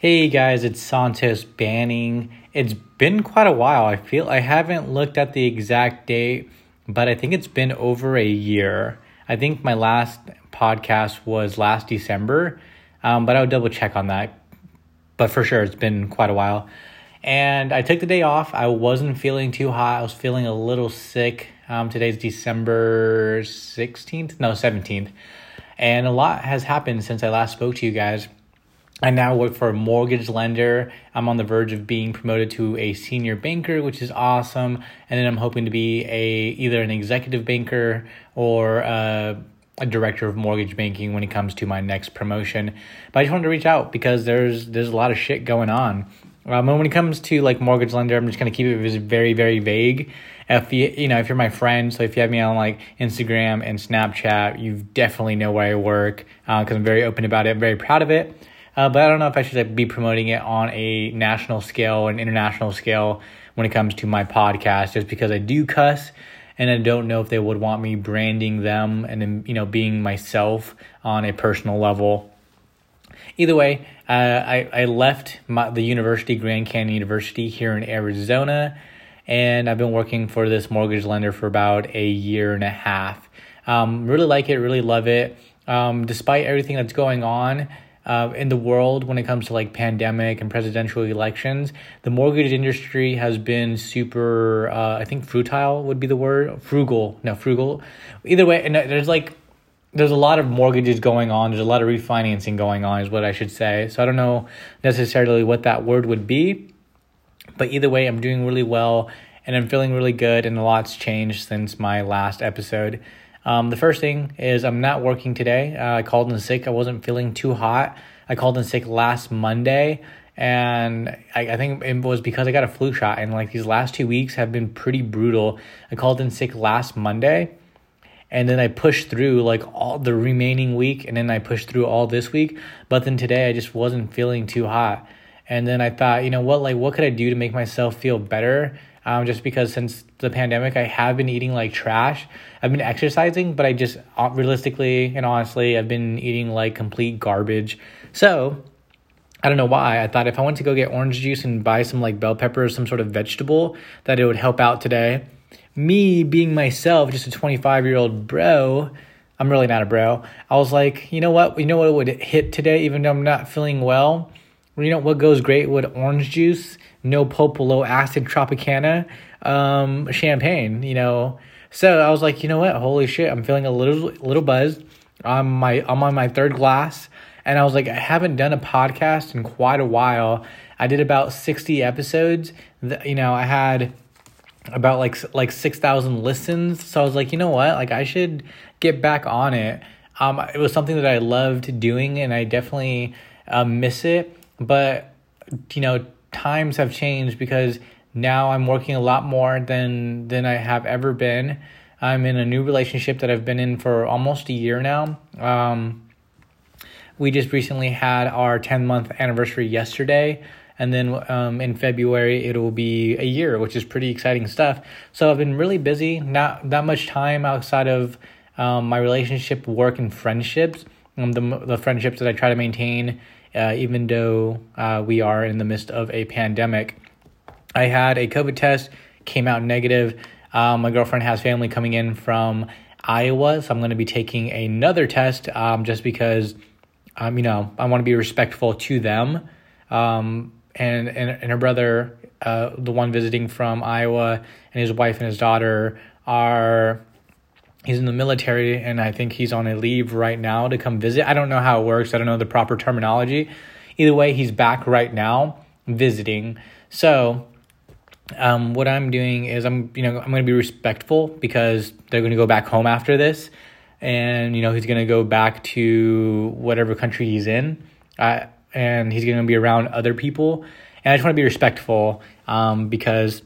Hey guys, it's Santos Banning. It's been quite a while. I feel I haven't looked at the exact date, but I think it's been over a year. I think my last podcast was last December, um, but I would double check on that. But for sure, it's been quite a while. And I took the day off. I wasn't feeling too hot. I was feeling a little sick. Um, today's December 16th, no, 17th. And a lot has happened since I last spoke to you guys. I now work for a mortgage lender. I'm on the verge of being promoted to a senior banker, which is awesome. And then I'm hoping to be a either an executive banker or a, a director of mortgage banking when it comes to my next promotion. But I just wanted to reach out because there's there's a lot of shit going on. Um, when it comes to like mortgage lender, I'm just gonna keep it very very vague. If you you know if you're my friend, so if you have me on like Instagram and Snapchat, you definitely know where I work because uh, I'm very open about it, very proud of it. Uh, but I don't know if I should be promoting it on a national scale and international scale when it comes to my podcast, just because I do cuss, and I don't know if they would want me branding them and you know being myself on a personal level. Either way, uh, I I left my, the university, Grand Canyon University here in Arizona, and I've been working for this mortgage lender for about a year and a half. Um, really like it, really love it. Um, despite everything that's going on uh, in the world when it comes to like pandemic and presidential elections, the mortgage industry has been super. Uh, I think futile would be the word. Frugal, no frugal. Either way, and there's like there's a lot of mortgages going on. There's a lot of refinancing going on, is what I should say. So I don't know necessarily what that word would be, but either way, I'm doing really well and I'm feeling really good, and a lot's changed since my last episode. Um, the first thing is I'm not working today. Uh, I called in sick. I wasn't feeling too hot. I called in sick last Monday, and I, I think it was because I got a flu shot. And like these last two weeks have been pretty brutal. I called in sick last Monday, and then I pushed through like all the remaining week, and then I pushed through all this week. But then today I just wasn't feeling too hot. And then I thought, you know what, like what could I do to make myself feel better? Um, just because since the pandemic, I have been eating like trash. I've been exercising, but I just uh, realistically and honestly, I've been eating like complete garbage. So I don't know why. I thought if I went to go get orange juice and buy some like bell peppers, some sort of vegetable, that it would help out today. Me being myself, just a 25 year old bro, I'm really not a bro. I was like, you know what? You know what would hit today, even though I'm not feeling well? You know what goes great with orange juice? No Popolo acid Tropicana um, champagne, you know. So I was like, you know what? Holy shit, I'm feeling a little little buzzed. I'm my I'm on my third glass, and I was like, I haven't done a podcast in quite a while. I did about 60 episodes. You know, I had about like like 6,000 listens. So I was like, you know what? Like I should get back on it. Um, it was something that I loved doing, and I definitely uh, miss it. But you know, times have changed because now I'm working a lot more than than I have ever been. I'm in a new relationship that I've been in for almost a year now. Um, we just recently had our 10 month anniversary yesterday. And then um, in February, it will be a year, which is pretty exciting stuff. So I've been really busy, not that much time outside of um, my relationship, work, and friendships. Um, the, the friendships that I try to maintain uh, even though uh, we are in the midst of a pandemic. I had a COVID test, came out negative. Um, my girlfriend has family coming in from Iowa, so I'm going to be taking another test um, just because, um, you know, I want to be respectful to them. Um, and, and, and her brother, uh, the one visiting from Iowa, and his wife and his daughter are he's in the military and I think he's on a leave right now to come visit. I don't know how it works. I don't know the proper terminology. Either way, he's back right now visiting. So, um, what I'm doing is I'm you know I'm going to be respectful because they're going to go back home after this, and you know he's going to go back to whatever country he's in, uh, and he's going to be around other people, and I just want to be respectful um, because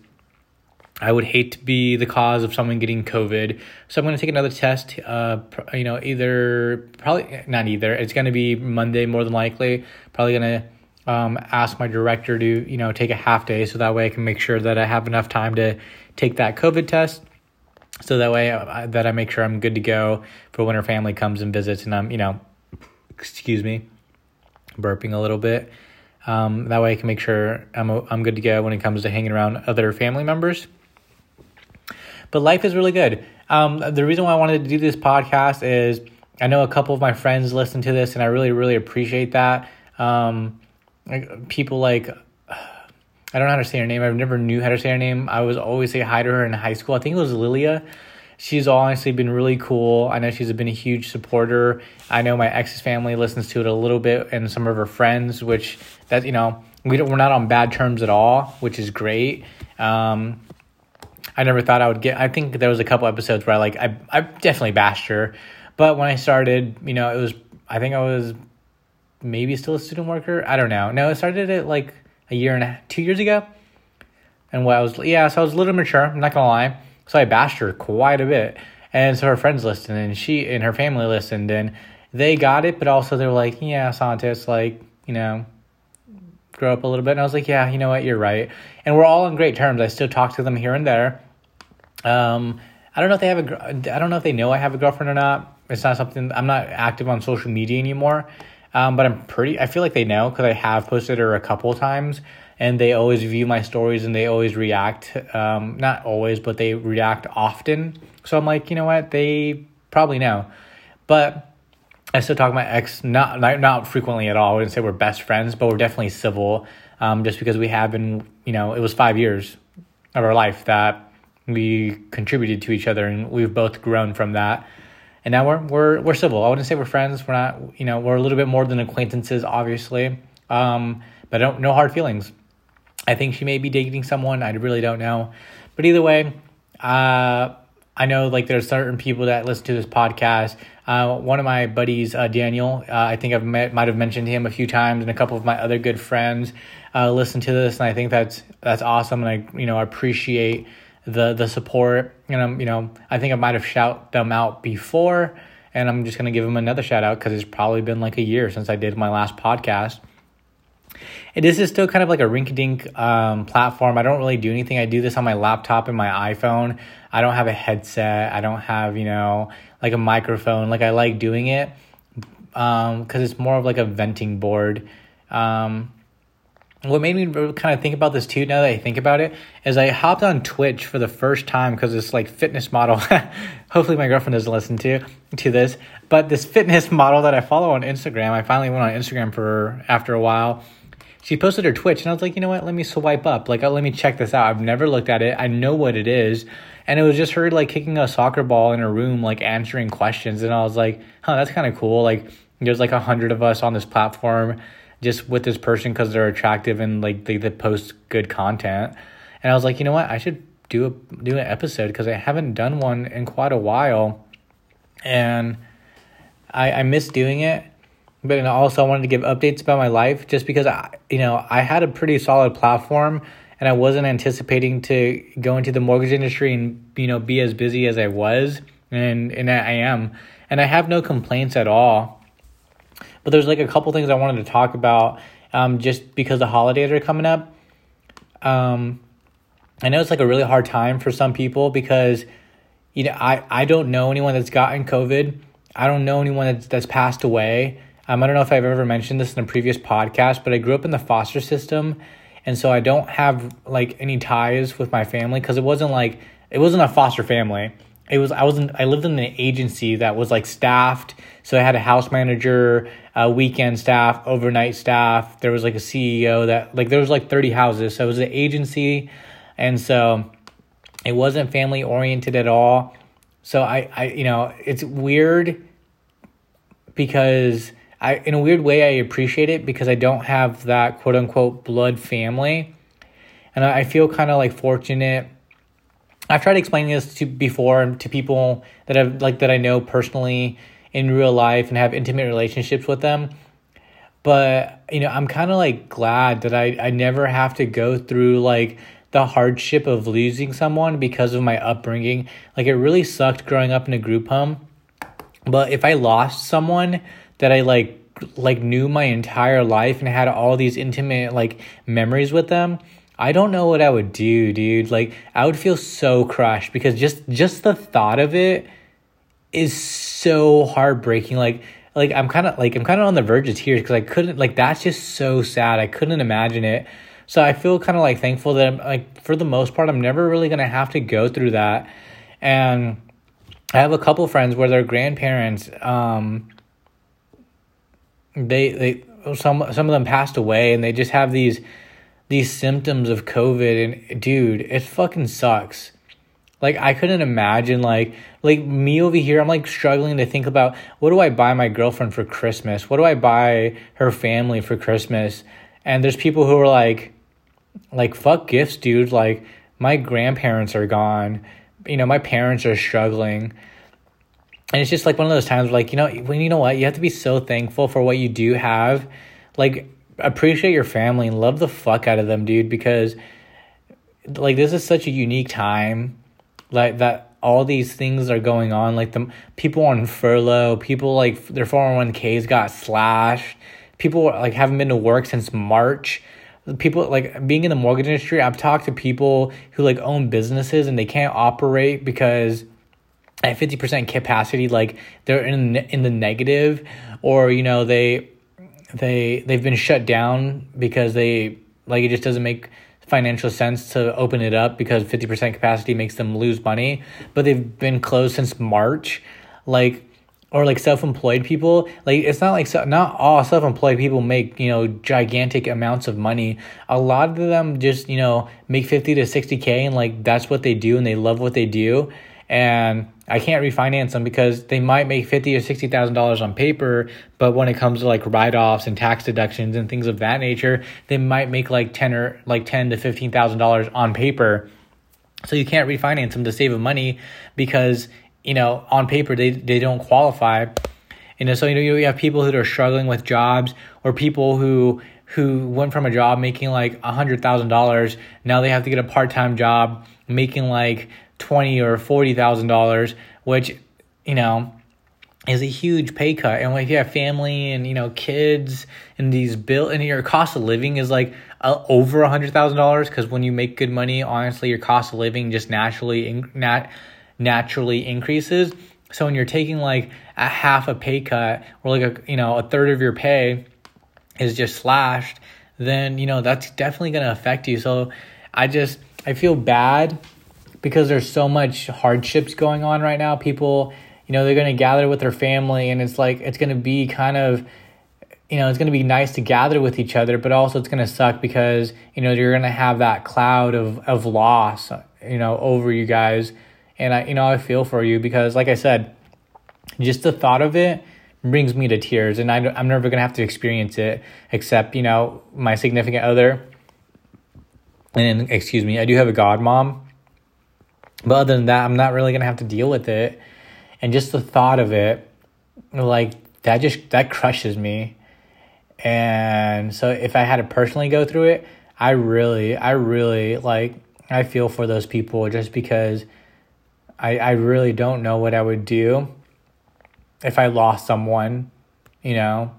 I would hate to be the cause of someone getting COVID. So I'm going to take another test. Uh, you know, either probably not either. It's going to be Monday more than likely. Probably going to um, ask my director to you know take a half day so that way I can make sure that I have enough time to take that COVID test. So that way uh, that I make sure I'm good to go for when her family comes and visits and I'm you know, excuse me, burping a little bit. Um, that way I can make sure I'm, I'm good to go when it comes to hanging around other family members. But life is really good. Um, the reason why I wanted to do this podcast is I know a couple of my friends listen to this, and I really, really appreciate that. Um, people like I don't know how to say her name. I've never knew how to say her name. I was always say hi to her in high school. I think it was Lilia. She's honestly been really cool. I know she's been a huge supporter. I know my ex's family listens to it a little bit, and some of her friends, which that you know we don't, we're not on bad terms at all, which is great. Um, I never thought I would get. I think there was a couple episodes where I like I I definitely bashed her, but when I started, you know, it was I think I was maybe still a student worker. I don't know. No, I started it like a year and a, two years ago. And what I was, yeah, so I was a little mature, I'm not gonna lie. So I bashed her quite a bit. And so her friends listened and she and her family listened and they got it, but also they were like, yeah, Santos, like, you know, grow up a little bit. And I was like, yeah, you know what, you're right. And we're all on great terms. I still talk to them here and there. Um, I don't know if they have a, I don't know if they know I have a girlfriend or not. It's not something, I'm not active on social media anymore. Um, but I'm pretty, I feel like they know because I have posted her a couple times and they always view my stories and they always react. Um, not always, but they react often. So I'm like, you know what? They probably know. But I still talk to my ex, not, not, not frequently at all. I wouldn't say we're best friends, but we're definitely civil um, just because we have been, you know, it was five years of our life that we contributed to each other and we've both grown from that and now we're we're we're civil. I wouldn't say we're friends. We're not. You know, we're a little bit more than acquaintances, obviously. Um, but don't no hard feelings. I think she may be dating someone. I really don't know. But either way, uh, I know like there's certain people that listen to this podcast. Uh, one of my buddies, uh, Daniel, uh, I think I've met, might have mentioned him a few times, and a couple of my other good friends uh, listen to this, and I think that's that's awesome, and I you know appreciate the the support. And I'm you know I think I might have shout them out before, and I'm just gonna give them another shout out because it's probably been like a year since I did my last podcast. And this is still kind of like a rink dink um, platform. I don't really do anything. I do this on my laptop and my iPhone. I don't have a headset. I don't have you know like a microphone. Like I like doing it because um, it's more of like a venting board. Um, what made me kind of think about this too now that I think about it is I hopped on Twitch for the first time because this like fitness model hopefully my girlfriend doesn't listen to to this but this fitness model that I follow on Instagram I finally went on Instagram for after a while. She posted her Twitch and I was like you know what? Let me swipe up. Like oh, let me check this out. I've never looked at it. I know what it is and it was just her like kicking a soccer ball in her room like answering questions and I was like huh that's kind of cool like there's like a hundred of us on this platform just with this person because they're attractive and like they, they post good content. And I was like, you know what? I should do a do an episode because I haven't done one in quite a while, and I I miss doing it. But also I wanted to give updates about my life just because I you know I had a pretty solid platform and I wasn't anticipating to go into the mortgage industry and you know be as busy as I was and and I am and I have no complaints at all but there's like a couple things I wanted to talk about um, just because the holidays are coming up. Um, I know it's like a really hard time for some people because you know I, I don't know anyone that's gotten COVID. I don't know anyone that's that's passed away. Um, I don't know if I've ever mentioned this in a previous podcast, but I grew up in the foster system, and so I don't have like any ties with my family because it wasn't like it wasn't a foster family it was I wasn't I lived in an agency that was like staffed. So I had a house manager, a weekend staff, overnight staff. There was like a CEO that like there was like 30 houses. So it was an agency and so it wasn't family oriented at all. So I I you know, it's weird because I in a weird way I appreciate it because I don't have that quote unquote blood family. And I feel kind of like fortunate I've tried explaining this to before to people that have like that I know personally in real life and have intimate relationships with them. But you know, I'm kind of like glad that I I never have to go through like the hardship of losing someone because of my upbringing. Like it really sucked growing up in a group home. But if I lost someone that I like like knew my entire life and had all these intimate like memories with them, I don't know what I would do, dude. Like I would feel so crushed because just just the thought of it is so heartbreaking. Like like I'm kind of like I'm kind of on the verge of tears because I couldn't like that's just so sad. I couldn't imagine it. So I feel kind of like thankful that I'm, like for the most part I'm never really gonna have to go through that. And I have a couple friends where their grandparents um they they some some of them passed away and they just have these these symptoms of COVID and dude, it fucking sucks. Like I couldn't imagine like like me over here, I'm like struggling to think about what do I buy my girlfriend for Christmas? What do I buy her family for Christmas? And there's people who are like like fuck gifts, dude. Like my grandparents are gone. You know, my parents are struggling. And it's just like one of those times like, you know, when you know what, you have to be so thankful for what you do have. Like appreciate your family and love the fuck out of them, dude, because like this is such a unique time like that all these things are going on. Like the people on furlough. People like their 401ks got slashed. People like haven't been to work since march. People like being in the mortgage industry i've talked to people who like own businesses and they can't operate because at 50% capacity like they're in in the negative or you know they they they've been shut down because they like it just doesn't make financial sense to open it up because 50% capacity makes them lose money, but they've been closed since March. Like, or like self-employed people. Like it's not like so, not all self-employed people make you know gigantic amounts of money. A lot of them just you know make 50 to 60k and like that's what they do and they love what they do and I can't refinance them because they might make fifty or sixty thousand dollars on paper, but when it comes to like write offs and tax deductions and things of that nature, they might make like ten or like ten to fifteen thousand dollars on paper. So you can't refinance them to save them money because you know on paper they they don't qualify. You know, so you know you have people who are struggling with jobs or people who who went from a job making like a hundred thousand dollars now they have to get a part time job making like twenty or forty thousand dollars, which you know is a huge pay cut. And if you have family and you know kids and these bill and your cost of living is like uh, over a hundred thousand dollars because when you make good money, honestly, your cost of living just naturally in, nat naturally increases. So when you're taking like a half a pay cut or like a you know a third of your pay is just slashed, then you know that's definitely to affect you. So I just I feel bad because there's so much hardships going on right now. People, you know, they're going to gather with their family, and it's like it's going to be kind of, you know, it's going to be nice to gather with each other, but also it's going to suck because you know you're going to have that cloud of of loss, you know, over you guys, and I, you know, I feel for you because, like I said, just the thought of it brings me to tears, and I, I'm never going to have to experience it except you know my significant other. And excuse me, I do have a godmom but other than that, I'm not really gonna have to deal with it. And just the thought of it, like that just that crushes me. And so if I had to personally go through it, I really, I really like I feel for those people just because I I really don't know what I would do if I lost someone, you know.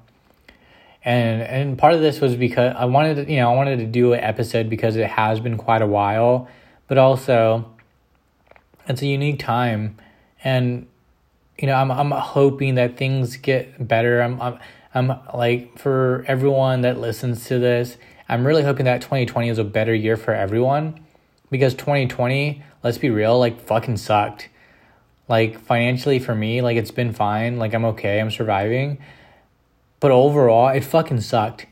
And and part of this was because I wanted to, you know, I wanted to do an episode because it has been quite a while, but also it's a unique time. And you know i'm i'm hoping that things get better. I'm i'm, I'm like for everyone that listens to this i'm really hoping that 2020 is a better year for everyone. Because 2020 let's be real like fucking sucked. Like financially for me like it's been fine. Like i'm okay. I'm surviving. But overall it fucking sucked.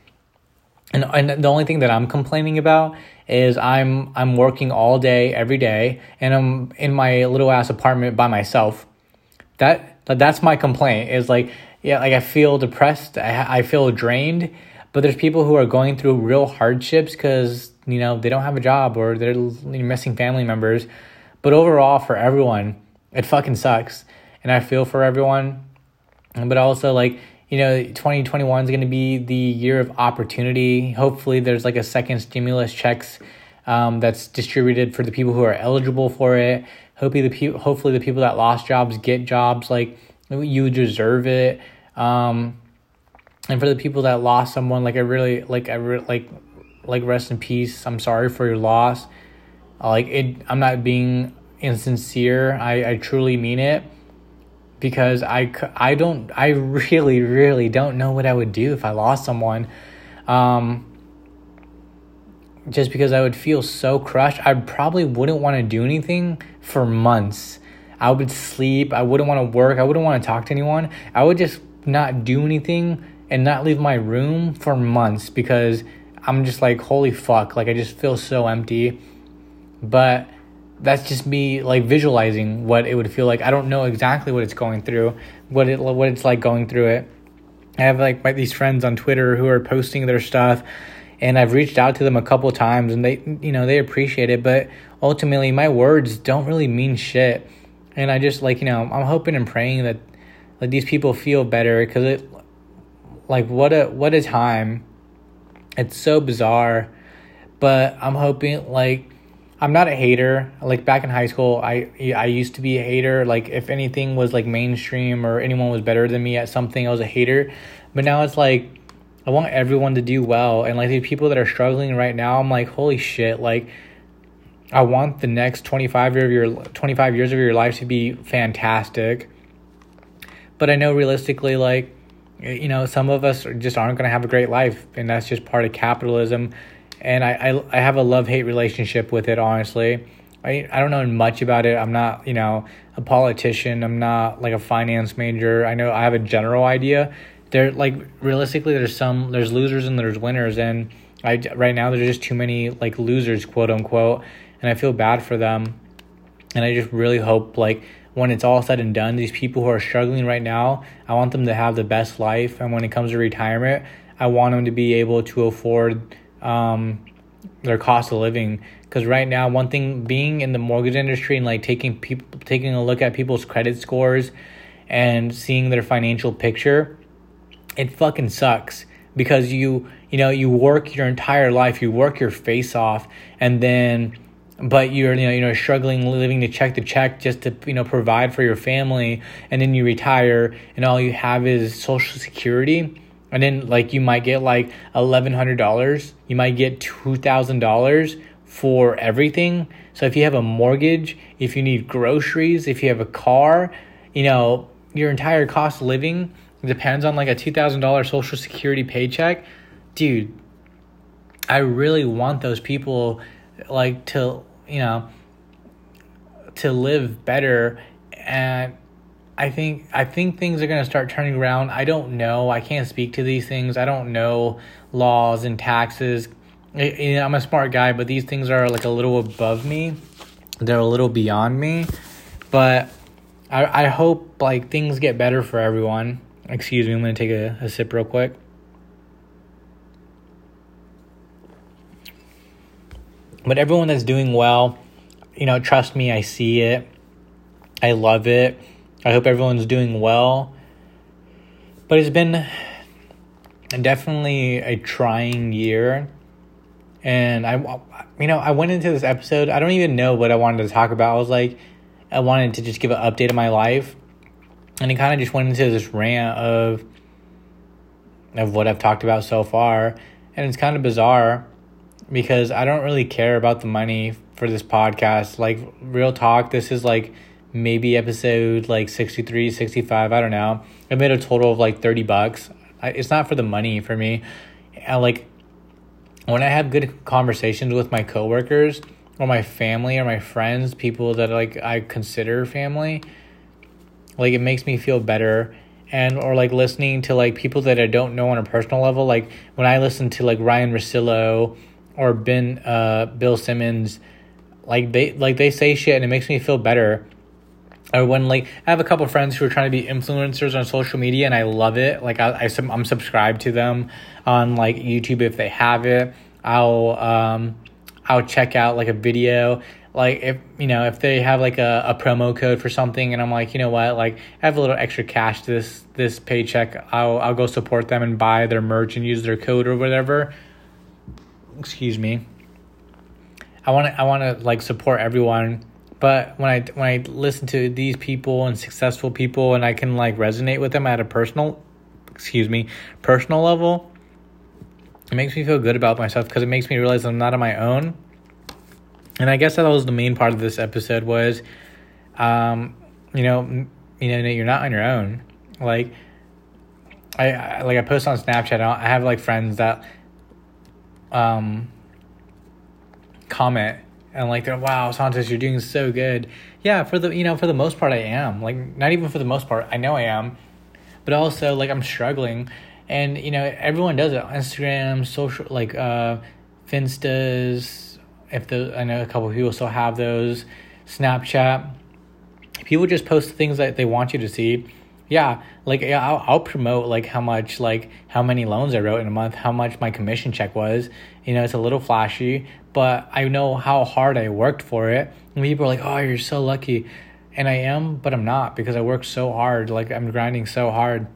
And, and the only thing that i'm complaining about is I'm I'm working all day every day and I'm in my little ass apartment by myself. That that's my complaint is like yeah like I feel depressed. I, I feel drained. But there's people who are going through real hardships because you know they don't have a job or they're missing family members. But overall for everyone it fucking sucks. And I feel for everyone. But also like you know 2021 is going to be the year of opportunity. Hopefully there's like a second stimulus checks um, that's distributed for the people who are eligible for it. Hopefully the people hopefully the people that lost jobs get jobs like you deserve it. Um, and for the people that lost someone like i really like i re- like like rest in peace. I'm sorry for your loss. Like it i'm not being insincere. I i truly mean it because I, I don't I really really don't know what I would do if I lost someone um just because I would feel so crushed. I probably wouldn't want to do anything for months. I would sleep I wouldn't want to work I wouldn't want to talk to anyone. I would just not do anything and not leave my room for months because I'm just like holy fuck like I just feel so empty. But that's just me like visualizing what it would feel like. I don't know exactly what it's going through, what it what it's like going through it. I have like my, these friends on Twitter who are posting their stuff, and I've reached out to them a couple times, and they you know they appreciate it, but ultimately my words don't really mean shit. And I just like you know I'm hoping and praying that like these people feel better because it like what a what a time. It's so bizarre, but I'm hoping like I'm not a hater. Like back in high school, I I used to be a hater. Like if anything was like mainstream or anyone was better than me at something, I was a hater. But now it's like I want everyone to do well, and like the people that are struggling right now, I'm like, holy shit! Like I want the next 25 year of your 25 years of your life to be fantastic. But I know realistically, like you know, some of us just aren't going to have a great life, and that's just part of capitalism and I, I, I have a love hate relationship with it. Honestly, I I don't know much about it. I'm not you know a politician. I'm not like a finance major. I know I have a general idea. There like realistically, there's some there's losers and there's winners, and I right now there's just too many like losers, quote unquote, and I feel bad for them. And I just really hope like when it's all said and done, these people who are struggling right now, I want them to have the best life. And when it comes to retirement, I want them to be able to afford um, their cost of living. Because right now, one thing being in the mortgage industry and like taking people taking a look at people's credit scores and seeing their financial picture, it fucking sucks because you you know you work your entire life, you work your face off, and then but you're you know you know struggling living to check to check just to you know provide for your family and then you retire and all you have is social security and then like you might get like eleven hundred dollars. You might get two thousand dollars for everything. So if you have a mortgage if you need groceries if you have a car you know your entire cost of living depends on like a two thousand dollar social security paycheck. Dude i really want those people like to you know to live better and I think I think things are going to start turning around. I don't know. I can't speak to these things. I don't know laws and taxes. I, I'm a smart guy, but these things are like a little above me. They're a little beyond me. But I I hope like things get better for everyone. Excuse me, I'm going to take a, a sip real quick. But everyone that's doing well, you know, trust me, I see it. I love it I hope everyone's doing well. But it's been definitely a trying year. And I, you know, I went into this episode, I don't even know what I wanted to talk about. I was like, I wanted to just give an update of my life. And it kind of just went into this rant of, of what I've talked about so far. And it's kind of bizarre because I don't really care about the money for this podcast. Like, real talk, this is like, maybe episode like 63 65 i don't know. I made a total of like 30 bucks. I, it's not for the money for me. I, like when i have good conversations with my coworkers or my family or my friends people that like i consider family like it makes me feel better. And or like listening to like people that i don't know on a personal level like when i listen to like ryan Russillo or ben uh bill simmons like they like they say shit and it makes me feel better or when like I have a couple friends who are trying to be influencers on social media and I love it. Like I, I I'm subscribed to them on like YouTube if they have it. I'll um I'll check out like a video like if you know if they have like a, a promo code for something and I'm like you know what like I have a little extra cash this this paycheck I'll I'll go support them and buy their merch and use their code or whatever. Excuse me. I want to I want to like support everyone but when I when I listen to these people and successful people and I can like resonate with them at a personal excuse me personal level it makes me feel good about myself because it makes me realize I'm not on my own and I guess that was the main part of this episode was um you know you know you're not on your own. Like I, I like I post on Snapchat. I have like friends that um comment and like they're wow Santos you're doing so good. Yeah for the you know for the most part I am. Like not even for the most part I know I am. But also like I'm struggling. And you know everyone does it Instagram social like uh Finstas if the I know a couple people still have those Snapchat. People just post things that they want you to see. Yeah like yeah, I'll, I'll promote like how much like how many loans i wrote in a month how much my commission check was. You know it's a little flashy but i know how hard i worked for it. And people are like oh you're so lucky. And i am but i'm not because i work so hard. Like i'm grinding so hard.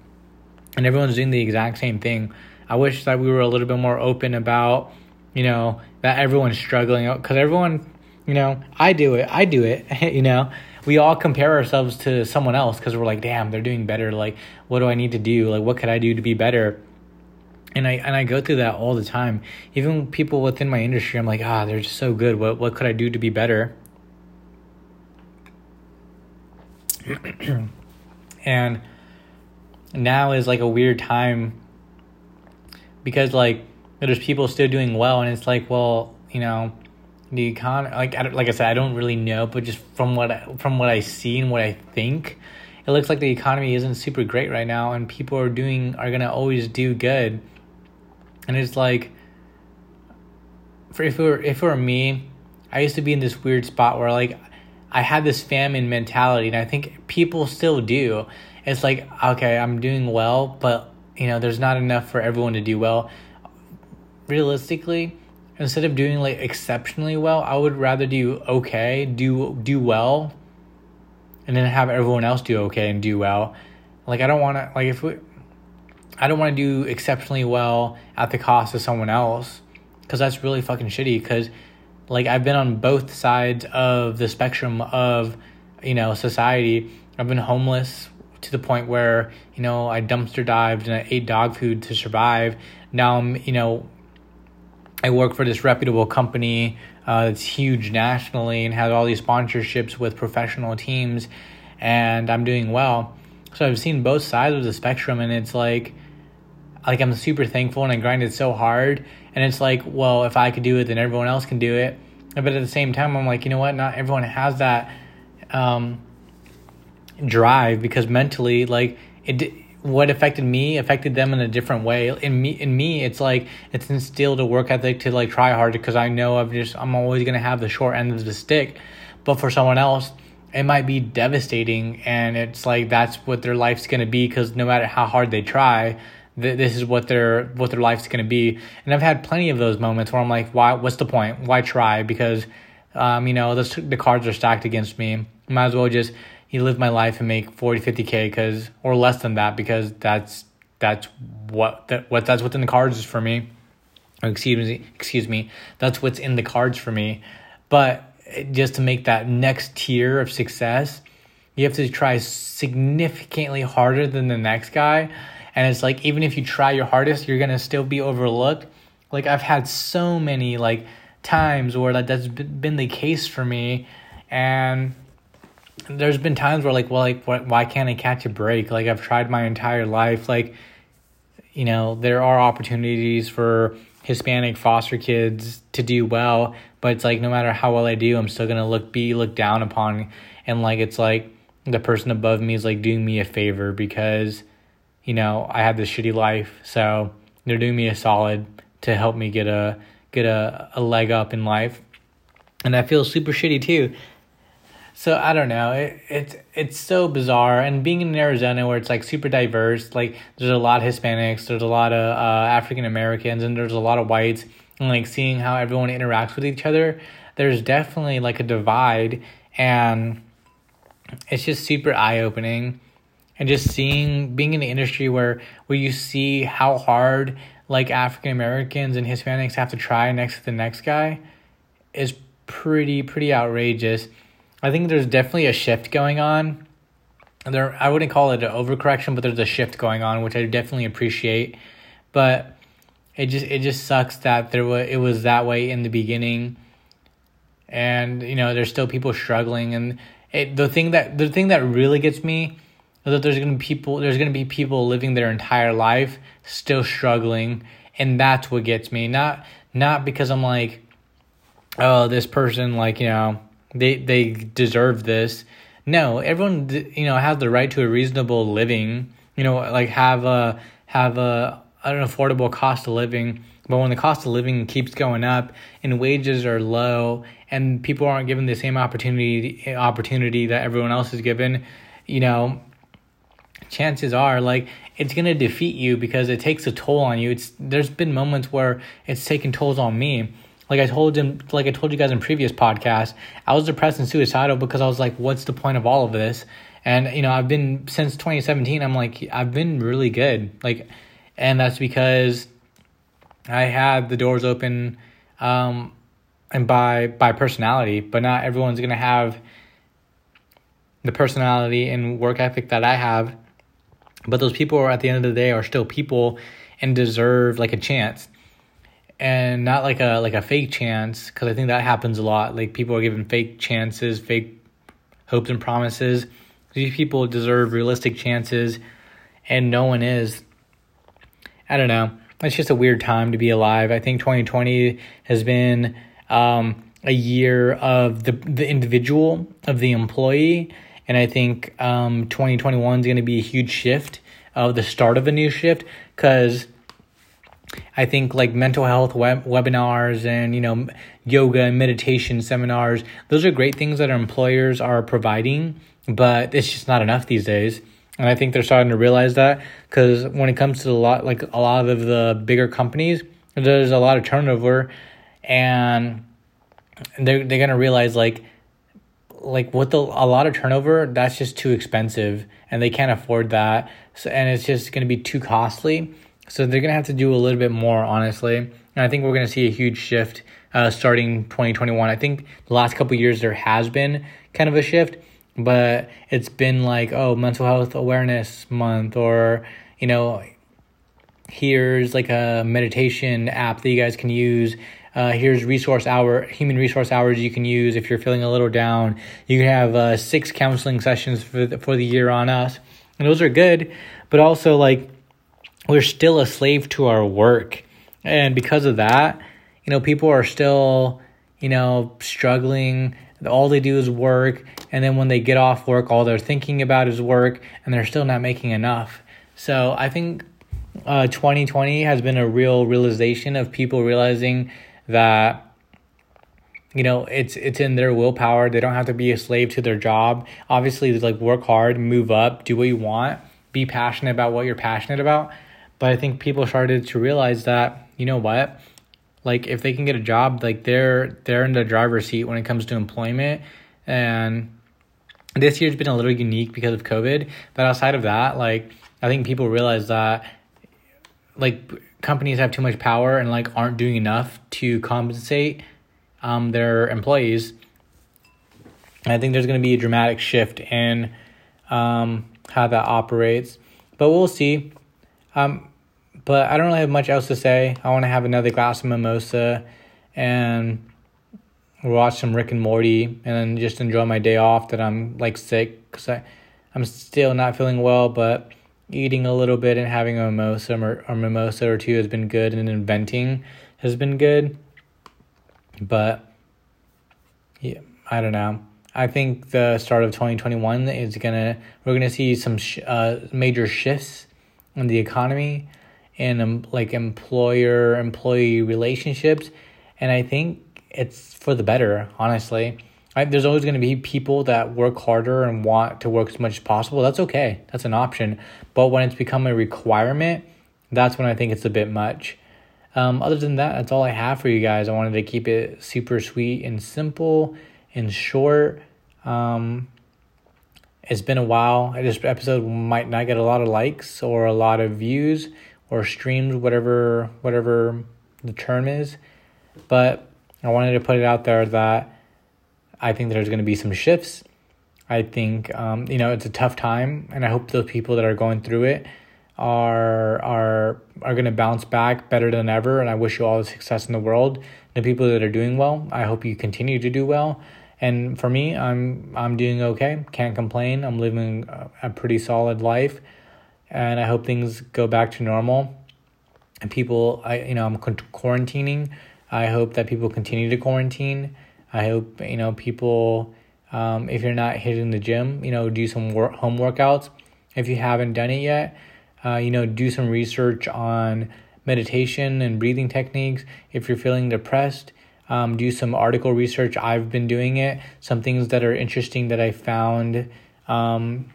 And everyone's doing the exact same thing. I wish that we were a little bit more open about you know that everyone's struggling because everyone you know i do it. I do it you know. We all compare ourselves to someone else because we're like, damn, they're doing better. Like, what do I need to do? Like, what could I do to be better? And I and I go through that all the time. Even people within my industry, I'm like, ah, they're just so good. What what could I do to be better? and now is like a weird time because like there's people still doing well, and it's like, well, you know, the econ like I, like I said I don't really know but just from what I, from what I see and what I think it looks like the economy isn't super great right now and people are doing are to always do good and it's like for if it were if it were me I used to be in this weird spot where like I had this famine mentality and I think people still do it's like okay I'm doing well but you know there's not enough for everyone to do well realistically instead of doing like exceptionally well, I would rather do okay, do do well, and then have everyone else do okay and do well. Like I don't want to like if we, I don't want to do exceptionally well at the cost of someone else, because that's really fucking shitty. Because like I've been on both sides of the spectrum of you know society. I've been homeless to the point where you know I dumpster dived and I ate dog food to survive. Now I'm you know I work for this reputable company uh, that's huge nationally and has all these sponsorships with professional teams, and I'm doing well. So I've seen both sides of the spectrum, and it's like, like I'm super thankful, and I grinded so hard, and it's like, well, if I could do it, then everyone else can do it. But at the same time, I'm like, you know what? Not everyone has that um, drive because mentally, like it what affected me affected them in a different way. In me, in me, it's like it's instilled a work ethic to like try hard because I know I'm just I'm always gonna have the short end of the stick. But for someone else, it might be devastating, and it's like that's what their life's gonna be because no matter how hard they try, th- this is what their what their life's gonna be. And I've had plenty of those moments where I'm like, why? What's the point? Why try? Because um, you know the the cards are stacked against me. Might as well just you live my life and make 40 50k because or less than that because that's that's what that what that's what's in the cards for me excuse me excuse me that's what's in the cards for me but just to make that next tier of success you have to try significantly harder than the next guy and it's like even if you try your hardest you're gonna still be overlooked. Like i've had so many like times where that, that's been the case for me. And there's been times where like well like why can't i catch a break? Like i've tried my entire life. Like you know there are opportunities for hispanic foster kids to do well but it's like no matter how well i do i'm still gonna look be looked down upon. And like it's like the person above me is like doing me a favor because you know i have this shitty life so they're doing me a solid to help me get a get a, a leg up in life. And I feel super shitty too. So I don't know. It, it's it's so bizarre, and being in Arizona where it's like super diverse, like there's a lot of Hispanics, there's a lot of uh, African Americans, and there's a lot of whites, and like seeing how everyone interacts with each other, there's definitely like a divide, and it's just super eye opening, and just seeing being in the industry where where you see how hard like African Americans and Hispanics have to try next to the next guy is pretty pretty outrageous I think there's definitely a shift going on. There, I wouldn't call it an overcorrection, but there's a shift going on, which I definitely appreciate. But it just it just sucks that there was it was that way in the beginning, and you know there's still people struggling. And it, the thing that the thing that really gets me that there's gonna be people there's gonna be people living their entire life still struggling, and that's what gets me. Not not because I'm like, oh, this person like you know they they deserve this. No, everyone you know has the right to a reasonable living. You know, like have a have a an affordable cost of living. But when the cost of living keeps going up and wages are low and people aren't given the same opportunity opportunity that everyone else is given, you know, chances are like it's gonna defeat you because it takes a toll on you. It's there's been moments where it's taken tolls on me. Like I told him, like I told you guys in previous podcasts, I was depressed and suicidal because I was like, what's the point of all of this? And you know, I've been since 2017. I'm like, I've been really good. Like, and that's because I had the doors open, um, and by by personality. But not everyone's gonna have the personality and work ethic that I have but those people are at the end of the day are still people and deserve like a chance. And not like a like a fake chance because i think that happens a lot. Like people are given fake chances fake hopes and promises. These people deserve realistic chances and no one is. I don't know. It's just a weird time to be alive. I think 2020 has been um, a year of the the individual of the employee and I think um, 2021 is going to be a huge shift of the start of a new shift because I think like mental health web- webinars and you know yoga and meditation seminars those are great things that our employers are providing but it's just not enough these days. And I think they're starting to realize that because when it comes to a lot like a lot of the bigger companies there's a lot of turnover and they're, they're gonna realize like like with the, a lot of turnover, that's just too expensive and they can't afford that. So, and it's just going to be too costly. So they're going to have to do a little bit more, honestly. And I think we're going to see a huge shift uh, starting 2021. I think the last couple years there has been kind of a shift, but it's been like, oh, mental health awareness month or, you know, here's like a meditation app that you guys can use uh, here's resource hour, human resource hours you can use if you're feeling a little down. You can have uh, six counseling sessions for the, for the year on us, and those are good. But also, like, we're still a slave to our work, and because of that, you know, people are still, you know, struggling. All they do is work, and then when they get off work, all they're thinking about is work, and they're still not making enough. So I think uh, 2020 has been a real realization of people realizing that you know it's it's in their willpower. They don't have to be a slave to their job. Obviously like work hard move up do what you want be passionate about what you're passionate about. But i think people started to realize that you know what? Like if they can get a job like they're they're in the driver's seat when it comes to employment. And this year's been a little unique because of covid. But outside of that like i think people realize that like companies have too much power and like aren't doing enough to compensate um, their employees. I think there's going to be a dramatic shift in um, how that operates, but we'll see. Um, but I don't really have much else to say. I want to have another glass of mimosa and watch some Rick and Morty and then just enjoy my day off that I'm like sick because I'm still not feeling well, but eating a little bit and having a mimosa or, or mimosa or two has been good, and inventing has been good. But yeah, I don't know. I think the start of 2021 is gonna we're gonna see some sh- uh, major shifts in the economy and um, like employer employee relationships, and I think it's for the better. Honestly, Right? There's always going to be people that work harder and want to work as much as possible. That's okay. That's an option. But when it's become a requirement, that's when I think it's a bit much. Um, other than that, that's all I have for you guys. I wanted to keep it super sweet and simple and short. Um, it's been a while. This episode might not get a lot of likes or a lot of views or streams, whatever whatever the term is. But I wanted to put it out there that I think there's going to be some shifts. I think um, you know it's a tough time, and I hope those people that are going through it are are are going to bounce back better than ever. And I wish you all the success in the world. The people that are doing well, I hope you continue to do well. And for me, I'm I'm doing okay. Can't complain. I'm living a pretty solid life, and I hope things go back to normal. And people, I you know, I'm quarantining. I hope that people continue to quarantine. I hope you know people. Um, if you're not hitting the gym, you know, do some work, home workouts. If you haven't done it yet, uh, you know, do some research on meditation and breathing techniques. If you're feeling depressed, um, do some article research. I've been doing it. Some things that are interesting that I found um,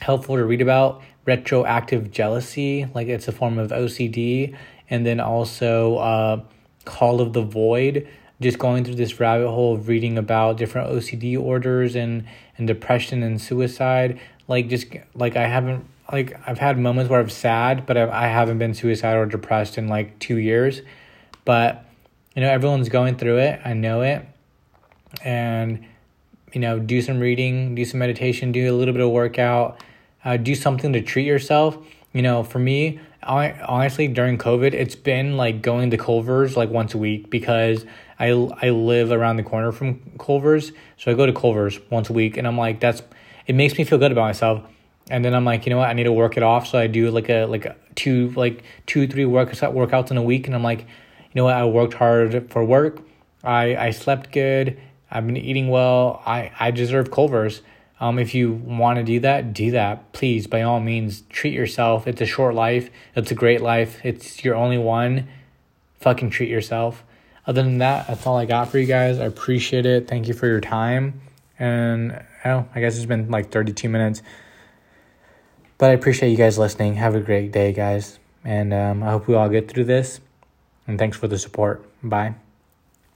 helpful to read about. Retroactive jealousy, like it's a form of OCD, and then also uh, Call of the Void. Just going through this rabbit hole of reading about different OCD orders and and depression and suicide. Like just like I haven't like I've had moments where I'm sad, but I've, I haven't been suicidal or depressed in like two years. But you know, everyone's going through it. I know it, and you know, do some reading, do some meditation, do a little bit of workout, uh, do something to treat yourself. You know, for me, I honestly during COVID, it's been like going to Culver's like once a week because I I live around the corner from Culver's, so I go to Culver's once a week, and I'm like, that's it makes me feel good about myself and then I'm like, you know what, I need to work it off. So I do like a like a two like two three workouts workouts in a week, and I'm like, you know what, I worked hard for work. I I slept good. I've been eating well. I I deserve Culver's. Um, if you want to do that, do that. Please, by all means, treat yourself. It's a short life. It's a great life. It's your only one. Fucking treat yourself. Other than that, that's all I got for you guys. I appreciate it. Thank you for your time. And oh, I guess it's been like 32 minutes. But I appreciate you guys listening. Have a great day, guys. And um, I hope we all get through this. And thanks for the support. Bye.